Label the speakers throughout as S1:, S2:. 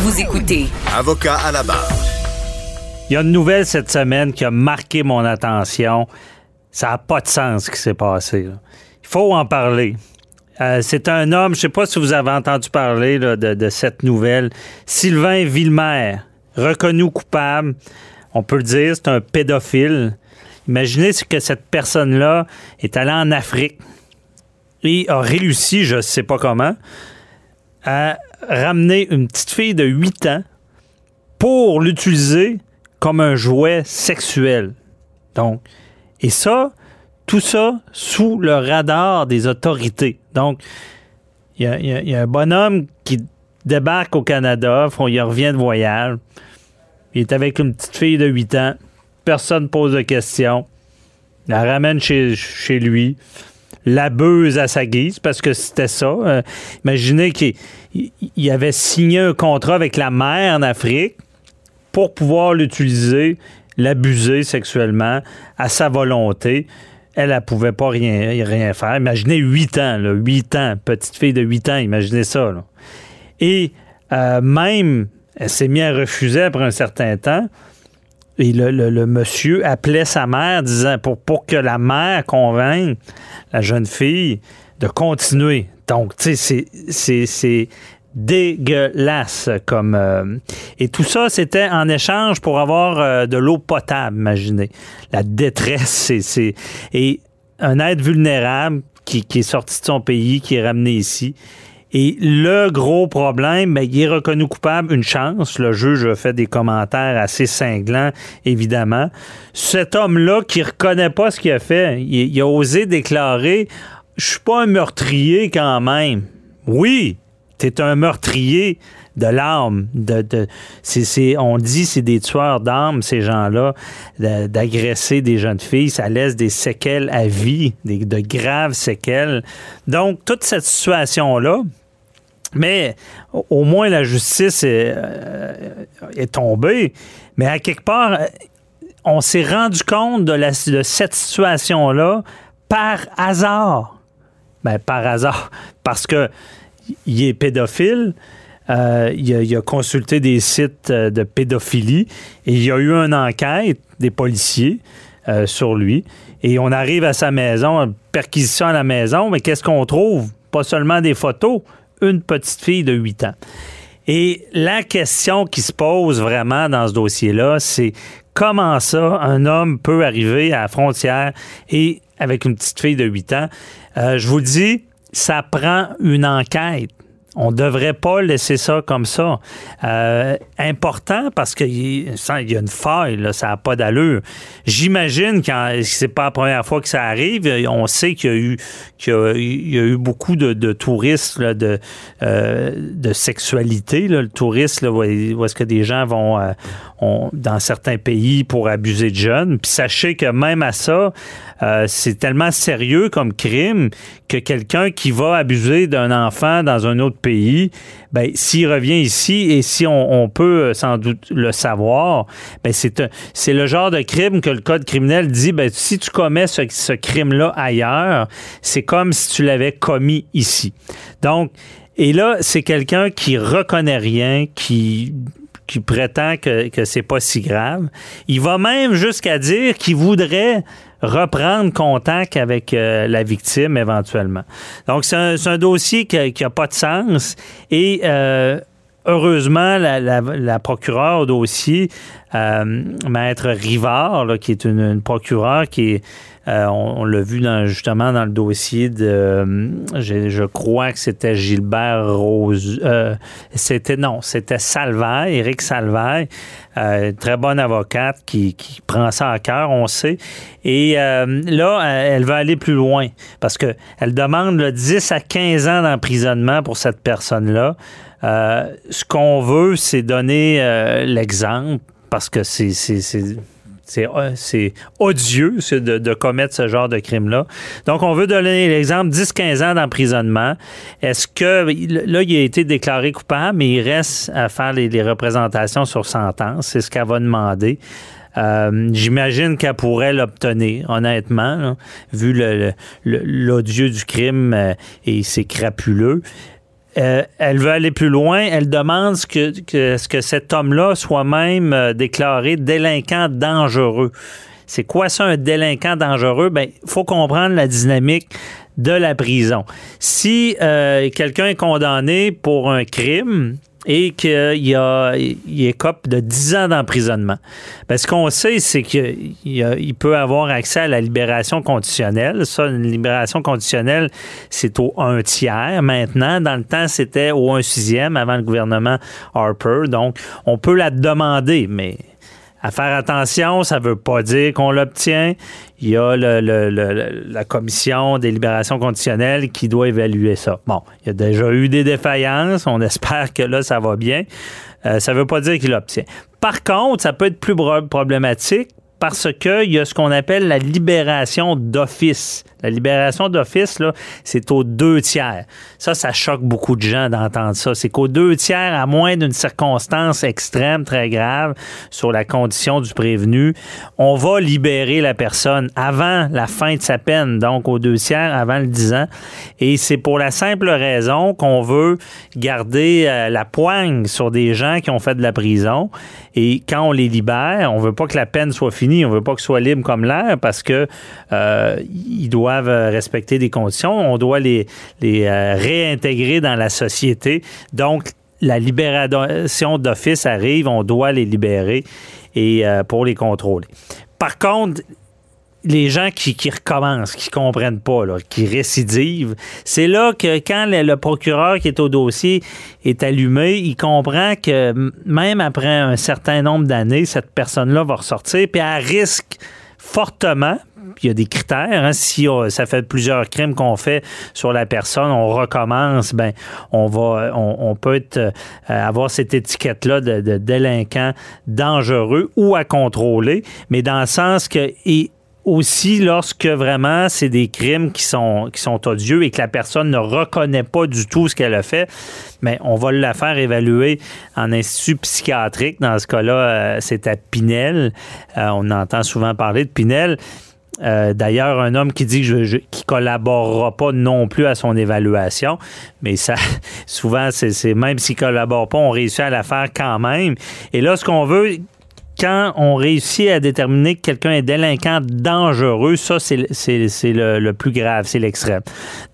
S1: Vous écoutez
S2: Avocat à la barre.
S3: Il y a une nouvelle cette semaine qui a marqué mon attention. Ça n'a pas de sens ce qui s'est passé. là. Il faut en parler. Euh, c'est un homme, je ne sais pas si vous avez entendu parler là, de, de cette nouvelle. Sylvain Villemer, reconnu coupable. On peut le dire, c'est un pédophile. Imaginez ce que cette personne-là est allée en Afrique et a réussi, je ne sais pas comment, à ramener une petite fille de 8 ans pour l'utiliser comme un jouet sexuel. Donc, et ça, tout ça sous le radar des autorités. Donc, il y a, un bonhomme qui débarque au Canada, il revient de voyage, il est avec une petite fille de 8 ans, personne ne pose de questions, il la ramène chez, chez lui, l'abuse à sa guise, parce que c'était ça. Euh, imaginez qu'il il- il avait signé un contrat avec la mère en Afrique pour pouvoir l'utiliser, l'abuser sexuellement à sa volonté. Elle, elle pouvait pas rien, rien faire. Imaginez 8 ans, là, 8 ans, petite fille de 8 ans, imaginez ça. Et euh, même, elle s'est mise à refuser après un certain temps. Et le, le- monsieur appelait sa mère disant pour, pour que la mère convainque la jeune fille de continuer. Donc, tu sais, c'est- dégueulasse comme. euh, et tout ça, c'était en échange pour avoir euh, de l'eau potable, imaginez. La détresse, c'est- c'est. Et un être vulnérable qui, qui est sorti de son pays, qui est ramené ici. Et le gros problème, ben, il est reconnu coupable, une chance. Le juge a fait des commentaires assez cinglants, évidemment. Cet homme-là qui reconnaît pas ce qu'il a fait, il, il a osé déclarer Je suis pas un meurtrier quand même. Oui, t'es un meurtrier de c'est- on dit c'est des tueurs d'âme, ces gens-là, d'agresser des jeunes filles. Ça laisse des séquelles à vie, de graves séquelles. Donc, toute cette situation-là, mais au- moins la justice est, euh, tombée. Mais à quelque part, euh, on s'est rendu compte de cette situation-là par hasard. Ben, par hasard. Parce que il est pédophile. Euh, il, a, il a consulté des sites euh, de pédophilie et il y a eu une enquête des policiers euh, sur lui. Et on arrive à sa maison, perquisition à la maison, mais qu'est-ce qu'on trouve? Pas seulement des photos, une petite fille de 8 ans. Et la question qui se pose vraiment dans ce dossier-là, c'est comment ça un homme peut arriver à la frontière et avec une petite fille de 8 ans? Je vous dis, ça prend une enquête. On ne devrait pas laisser ça comme ça. Euh, important parce qu'il y a une faille, là, ça n'a pas d'allure. J'imagine que c'est pas la première fois que ça arrive. On sait qu'il y a eu, qu'il y a, eu beaucoup de, touristes là, de, euh, de sexualité. Là, le tourisme, là, où, est-ce que des gens vont euh, dans certains pays pour abuser de jeunes. Puis sachez que même à ça, euh, c'est tellement sérieux comme crime que quelqu'un qui va abuser d'un enfant dans un autre pays, ben, s'il revient ici et si on, peut euh, sans doute le savoir, ben, c'est le genre de crime que le code criminel dit, ben, si tu commets ce, crime-là ailleurs, c'est comme si tu l'avais commis ici. Donc, et là, c'est quelqu'un qui reconnaît rien, qui qui prétend que, que c'est pas si grave. Il va même jusqu'à dire qu'il voudrait reprendre contact avec euh, la victime éventuellement. Donc, c'est un, un dossier qui n'a pas de sens et euh, heureusement, la, procureure au dossier, euh, Maître Rivard, qui est une, procureure qui est euh, on, l'a vu dans, justement dans le dossier de, euh, je, crois que c'était Gilbert Rose, c'était non, c'était Salvaire, Éric Salvaire, euh, très bonne avocate qui, prend ça à cœur, on sait. Et là, elle va aller plus loin parce que elle demande le 10 à 15 ans d'emprisonnement pour cette personne-là. Euh, ce qu'on veut, c'est donner euh, l'exemple parce que c'est c'est- euh, odieux de, de commettre ce genre de crime-là. Donc, on veut donner l'exemple 10-15 ans d'emprisonnement. Est-ce que là, il a été déclaré coupable, mais il reste à faire les, les représentations sur sentence. C'est ce qu'elle va demander. Euh, J'imagine qu'elle pourrait l'obtenir, honnêtement, là, vu le- le- l'odieux du crime euh, et c'est crapuleux. Euh, elle veut aller plus loin. Elle demande que, cet homme-là soit même euh, déclaré délinquant dangereux. C'est quoi ça, un délinquant dangereux? Ben, il faut comprendre la dynamique de la prison. Si euh, quelqu'un est condamné pour un crime, et qu'il a, il écope de 10 ans d'emprisonnement. Ben, qu'on sait, c'est qu'il il peut avoir accès à la libération conditionnelle. Ça, une libération conditionnelle, c'est au 1 tiers. Maintenant, dans le temps, c'était au 1 sixième avant le gouvernement Harper. Donc, on peut la demander, mais à faire attention, ça ne veut pas dire qu'on l'obtient. Il y a la commission des libérations conditionnelles qui doit évaluer ça. Bon, il y a déjà eu des défaillances. On espère que là, ça va bien. Euh, ça ne veut pas dire qu'il l'obtient. Par contre, ça peut être plus problématique parce qu'il y a ce qu'on appelle la libération d'office. La libération d'office, là, c'est aux deux tiers. Ça, ça choque beaucoup de gens d'entendre ça. C'est qu'aux deux tiers, à moins d'une circonstance extrême, très grave, sur la condition du prévenu, on va libérer la personne avant la fin de sa peine, donc aux deux tiers, avant le 10 ans. Et c'est pour la simple raison qu'on veut garder euh, la poigne sur des gens qui ont fait de la prison. Et quand on les libère, on veut pas que la peine soit finie, on veut pas que soit libre comme l'air parce que euh, ils doivent respecter des conditions. On doit les, les euh, réintégrer dans la société. Donc, la libération d'office arrive, on doit les libérer et euh, pour les contrôler. Par contre, les gens qui, recommencent, qui comprennent pas, qui récidivent, c'est là que quand le, procureur qui est au dossier est allumé, il comprend que même après un certain nombre d'années, cette personne-là va ressortir, puis elle risque fortement, il y a des critères. Hein. si ça fait plusieurs crimes qu'on fait sur la personne, on recommence, ben on va, on, peut euh, avoir cette étiquette-là de, délinquant dangereux ou à contrôler, mais dans le sens que aussi lorsque vraiment c'est des crimes qui sont, qui sont odieux et que la personne ne reconnaît pas du tout ce qu'elle a fait, mais on va la faire évaluer en institut psychiatrique. Dans ce cas-à, euh, c'est à Pinel. Euh, on entend souvent parler de Pinel. Euh, d'ailleurs, un homme qui dit qu'il ne collaborera pas non plus à son évaluation, mais ça, souvent, c'est même s'il collabore pas, on réussit à la faire quand même. Et là, ce qu'on veut, quand on réussit à déterminer que quelqu'un est délinquant dangereux, ça, c'est le, plus grave, c'est l'extrême.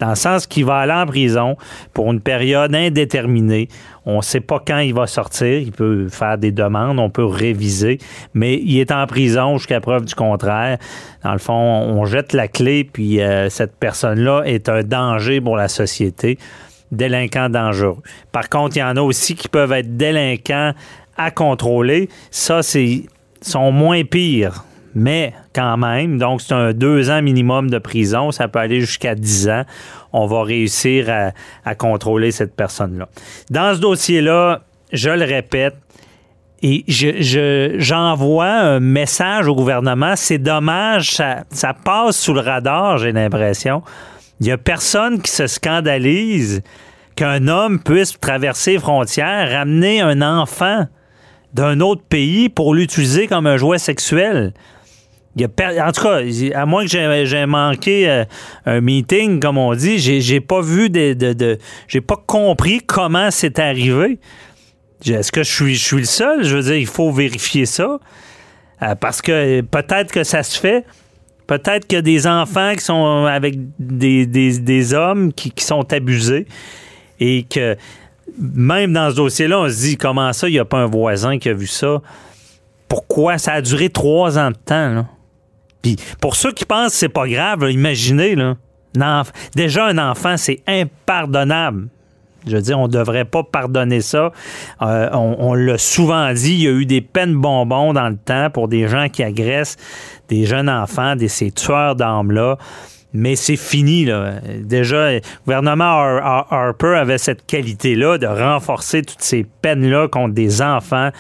S3: Dans le sens qu'il va aller en prison pour une période indéterminée. On ne sait pas quand il va sortir. Il peut faire des demandes, on peut réviser, mais il est en prison jusqu'à preuve du contraire. Dans le fond, on jette la clé, puis euh, cette personne-là est un danger pour la société délinquant dangereux. Par contre, il y en a aussi qui peuvent être délinquants à contrôler. Ça, c'est sont moins pires, mais quand même. Donc, c'est un deux ans minimum de prison. Ça peut aller jusqu'à dix ans. On va réussir à, contrôler cette personne-là. Dans ce dossier-là, je le répète, et j'envoie un message au gouvernement. C'est dommage, ça, ça passe sous le radar, j'ai l'impression. Il n'y a personne qui se scandalise qu'un homme puisse traverser les frontières, ramener un enfant d'un autre pays pour l'utiliser comme un jouet sexuel. Il en tout cas, à moins que j'ai manqué euh, un meeting, comme on dit, j'ai pas vu de, j'ai pas compris comment c'est arrivé. Est-ce que je suis, le seul? Je veux dire, il faut vérifier ça. Euh, parce que peut-être que ça se fait. Peut-être qu'il y a des enfants qui sont avec des, hommes qui, sont abusés et que même dans ce dossier-là, on se dit comment ça, il n'y a pas un voisin qui a vu ça? Pourquoi? Ça a duré trois ans de temps. Puis pour ceux qui pensent que c'est pas grave, imaginez, là, déjà un enfant, c'est impardonnable. Je veux dire, on ne devrait pas pardonner ça. Euh, on, l'a souvent dit, il y a eu des peines bonbons dans le temps pour des gens qui agressent des jeunes enfants, des, ces tueurs d'âmes-là mais c'est fini. Là. Déjà, le gouvernement Harper avait cette qualité-là de renforcer toutes ces peines-là contre des enfants.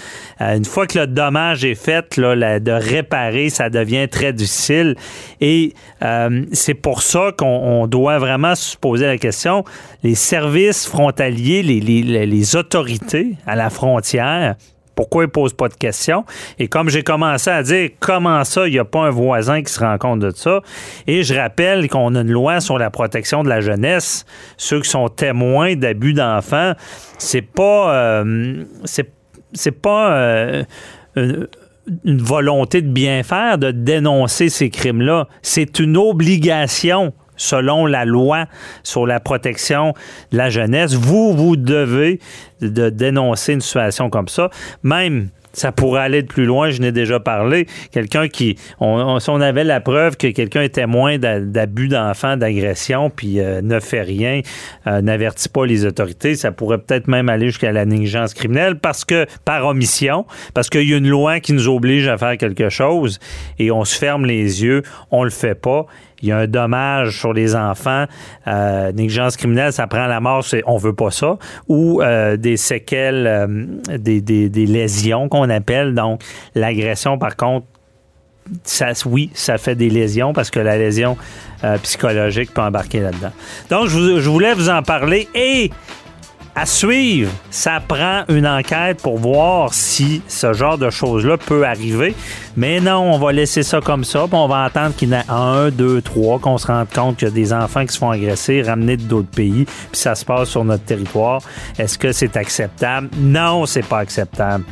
S3: Euh, une fois que le dommage est fait, là, de réparer, ça devient très difficile. Et euh, c'est pour ça qu'on doit vraiment se poser la question. Les services frontaliers, les, autorités à la frontière, Pourquoi ils ne posent pas de questions? Et comme j'ai commencé à dire, comment ça, il n'y a pas un voisin qui se rend compte de ça? Et je rappelle qu'on a une loi sur la protection de la jeunesse. Ceux qui sont témoins d'abus d'enfants, c'est pas... Euh, c'est pas... Euh, une, une volonté de bien faire, de dénoncer ces crimes-là. C'est une obligation selon la loi sur la protection de la jeunesse. Vous, vous devez de dénoncer une situation comme ça. Même ça pourrait aller de plus loin, je n'ai déjà parlé. Quelqu'un qui, on, si on avait la preuve que quelqu'un est témoin d'abus d'enfants, d'agression, puis euh, ne fait rien, euh, n'avertit pas les autorités, ça pourrait peut-être même aller jusqu'à la négligence criminelle parce que, par omission, parce qu'il y a une loi qui nous oblige à faire quelque chose et on se ferme les yeux, on le fait pas il y a un dommage sur les enfants, euh, négligence criminelle, ça prend la mort, c'est, on veut pas ça, ou euh, des séquelles, euh, des, des, lésions qu'on appelle. Donc, l'agression, par contre, ça, oui, ça fait des lésions parce que la lésion psychologique peut embarquer là-dedans. Donc, je, je voulais vous en parler et à suivre. Ça prend une enquête pour voir si ce genre de choses-là peut arriver. Mais non, on va laisser ça comme ça. Puis on va attendre qu'il y en ait un, deux, trois, qu'on se rende compte qu'il y a des enfants qui se font agresser, ramener d'autres pays, puis ça se passe sur notre territoire. Est-ce que c'est acceptable? Non, c'est pas acceptable.